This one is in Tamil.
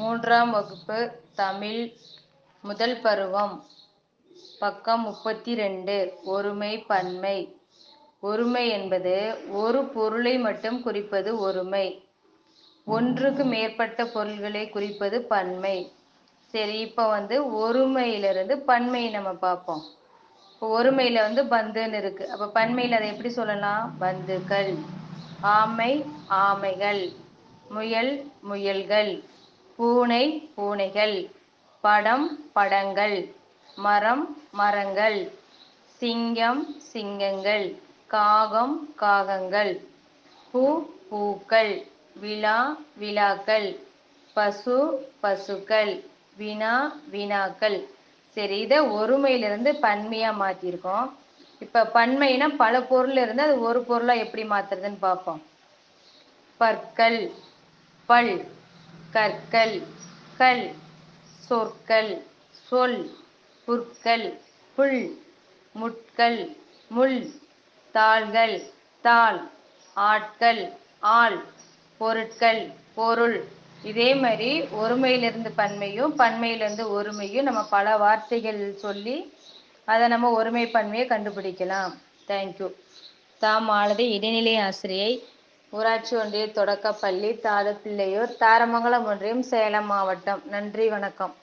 மூன்றாம் வகுப்பு தமிழ் முதல் பருவம். பக்கம் முப்பத்தி ரெண்டு ஒருமை பன்மை. ஒருமை என்பது ஒரு பொருளை மட்டும் குறிப்பது ஒருமை. ஒன்றுக்கு மேற்பட்ட பொருள்களை குறிப்பது பன்மை. சரி இப்போ வந்து ஒருமையிலிருந்து பன்மை நம்ம பார்ப்போம். இப்போ ஒருமையில வந்து பந்துன்னு இருக்கு. அப்போ பன்மையில் அதை எப்படி சொல்லலாம்? பந்துக்கள் ஆமை ஆமைகள். முயல் முயல்கள். பூனை பூனைகள் படம் படங்கள் மரம் மரங்கள் சிங்கம் சிங்கங்கள் காகம் காகங்கள் பூ பூக்கள் விழா விழாக்கள் பசு பசுக்கள் வினா வினாக்கள். சரி இதை ஒருமையிலிருந்து பன்மையா மாத்திருக்கோம். இப்ப பன்மைனா பல பொருள் இருந்து அது ஒரு பொருளா எப்படி மாத்துறதுன்னு பார்ப்போம். பற்கள் பல் கற்கள் கல் சொற்கள் சொல் புற்கள் புல் முட்கள் முள் தாள்கள் தாள் ஆட்கள் ஆள் பொருட்கள் பொருள். இதே மாதிரி ஒருமையிலிருந்து பன்மையும் பன்மையிலிருந்து ஒருமையும் நம்ம பல வார்த்தைகள் சொல்லி அதை நம்ம ஒருமை பன்மையை கண்டுபிடிக்கலாம். தேங்க்யூ தாம் ஆளது இடைநிலை ஆசிரியை ஊராட்சி ஒன்றிய தொடக்கப்பள்ளி தாதப்பிள்ளையூர் தாரமங்கலம் ஒன்றியம் சேலம் மாவட்டம். நன்றி வணக்கம்.